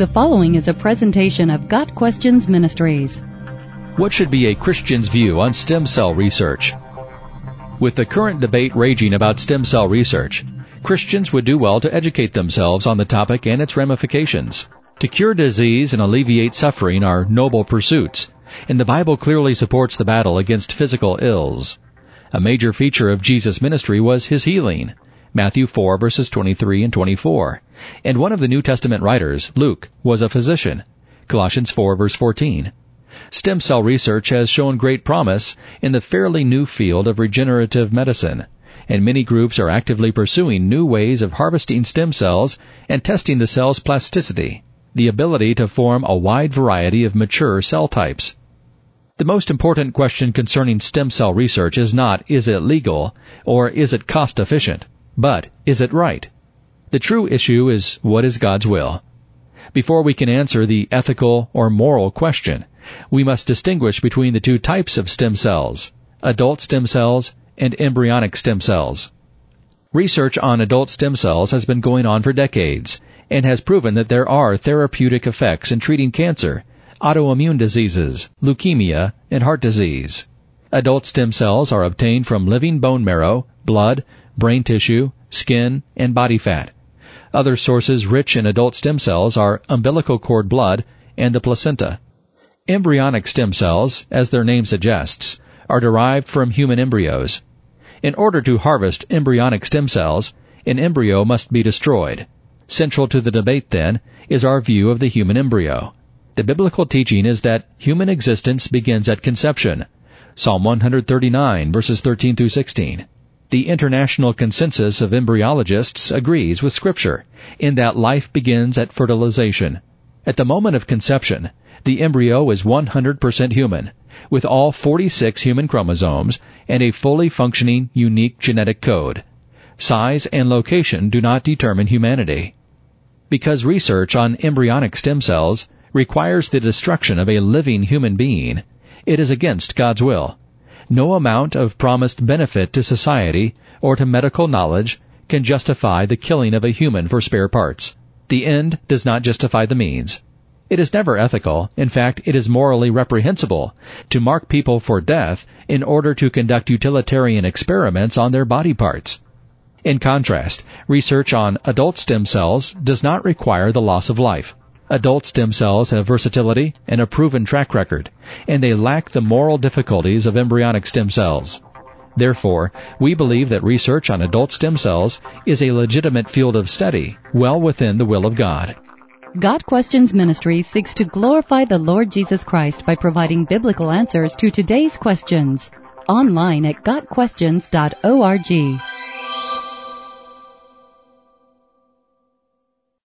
The following is a presentation of Got Questions Ministries. What should be a Christian's view on stem cell research? With the current debate raging about stem cell research, Christians would do well to educate themselves on the topic and its ramifications. To cure disease and alleviate suffering are noble pursuits, and the Bible clearly supports the battle against physical ills. A major feature of Jesus' ministry was his healing. Matthew 4 verses 23 and 24. And one of the New Testament writers, Luke, was a physician. Colossians 4 verse 14. Stem cell research has shown great promise in the fairly new field of regenerative medicine, and many groups are actively pursuing new ways of harvesting stem cells and testing the cell's plasticity, the ability to form a wide variety of mature cell types. The most important question concerning stem cell research is not is it legal or is it cost efficient? But is it right? The true issue is what is God's will? Before we can answer the ethical or moral question, we must distinguish between the two types of stem cells, adult stem cells and embryonic stem cells. Research on adult stem cells has been going on for decades and has proven that there are therapeutic effects in treating cancer, autoimmune diseases, leukemia, and heart disease. Adult stem cells are obtained from living bone marrow, blood, brain tissue, skin, and body fat. Other sources rich in adult stem cells are umbilical cord blood and the placenta. Embryonic stem cells, as their name suggests, are derived from human embryos. In order to harvest embryonic stem cells, an embryo must be destroyed. Central to the debate, then, is our view of the human embryo. The biblical teaching is that human existence begins at conception. Psalm 139 verses 13 through 16. The international consensus of embryologists agrees with Scripture in that life begins at fertilization. At the moment of conception, the embryo is 100% human, with all 46 human chromosomes and a fully functioning unique genetic code. Size and location do not determine humanity. Because research on embryonic stem cells requires the destruction of a living human being, it is against God's will no amount of promised benefit to society or to medical knowledge can justify the killing of a human for spare parts. The end does not justify the means. It is never ethical, in fact it is morally reprehensible, to mark people for death in order to conduct utilitarian experiments on their body parts. In contrast, research on adult stem cells does not require the loss of life. Adult stem cells have versatility and a proven track record, and they lack the moral difficulties of embryonic stem cells. Therefore, we believe that research on adult stem cells is a legitimate field of study, well within the will of God. Got Questions Ministry seeks to glorify the Lord Jesus Christ by providing biblical answers to today's questions. Online at GotQuestions.org.